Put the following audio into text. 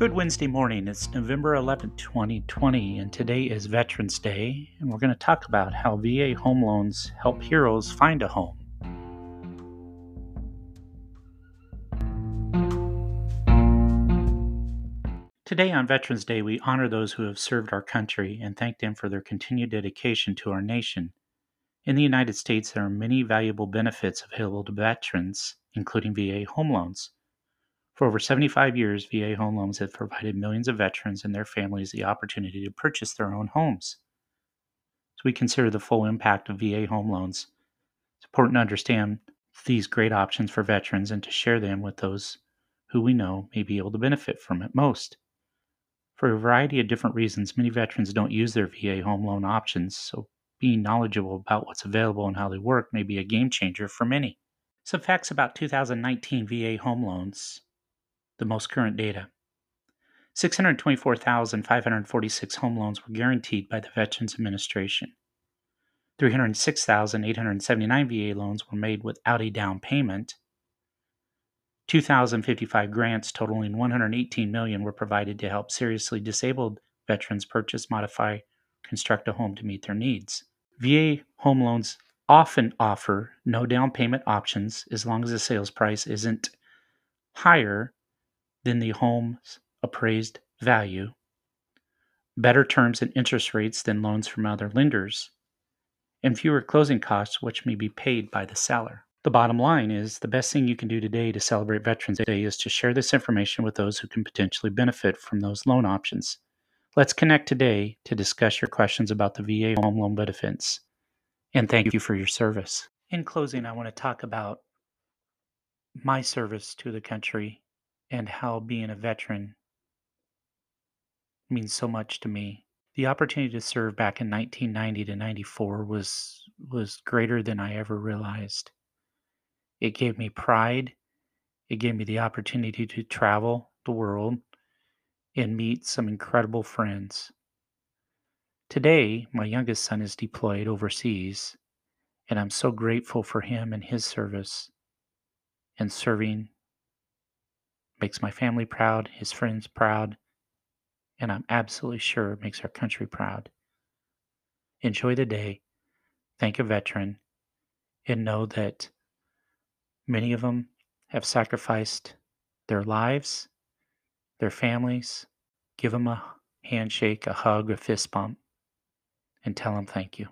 Good Wednesday morning. It's November 11, 2020, and today is Veterans Day, and we're going to talk about how VA home loans help heroes find a home. Today on Veterans Day, we honor those who have served our country and thank them for their continued dedication to our nation. In the United States, there are many valuable benefits available to veterans, including VA home loans. For over 75 years, VA Home Loans have provided millions of veterans and their families the opportunity to purchase their own homes. As we consider the full impact of VA Home Loans, it's important to understand these great options for veterans and to share them with those who we know may be able to benefit from it most. For a variety of different reasons, many veterans don't use their VA home loan options, so being knowledgeable about what's available and how they work may be a game changer for many. Some facts about 2019 VA home loans the most current data. 624,546 home loans were guaranteed by the Veterans Administration. 306,879 VA loans were made without a down payment. 2,055 grants totaling 118 million were provided to help seriously disabled veterans purchase, modify, construct a home to meet their needs. VA home loans often offer no down payment options as long as the sales price isn't higher than the home's appraised value, better terms and interest rates than loans from other lenders, and fewer closing costs which may be paid by the seller. The bottom line is the best thing you can do today to celebrate Veterans Day is to share this information with those who can potentially benefit from those loan options. Let's connect today to discuss your questions about the VA home loan benefits. And thank you for your service. In closing, I want to talk about my service to the country and how being a veteran means so much to me. The opportunity to serve back in 1990 to 94 was was greater than I ever realized. It gave me pride. It gave me the opportunity to travel the world and meet some incredible friends. Today, my youngest son is deployed overseas, and I'm so grateful for him and his service and serving makes my family proud, his friends proud, and I'm absolutely sure makes our country proud. Enjoy the day, thank a veteran, and know that many of them have sacrificed their lives, their families. Give them a handshake, a hug, a fist bump, and tell them thank you.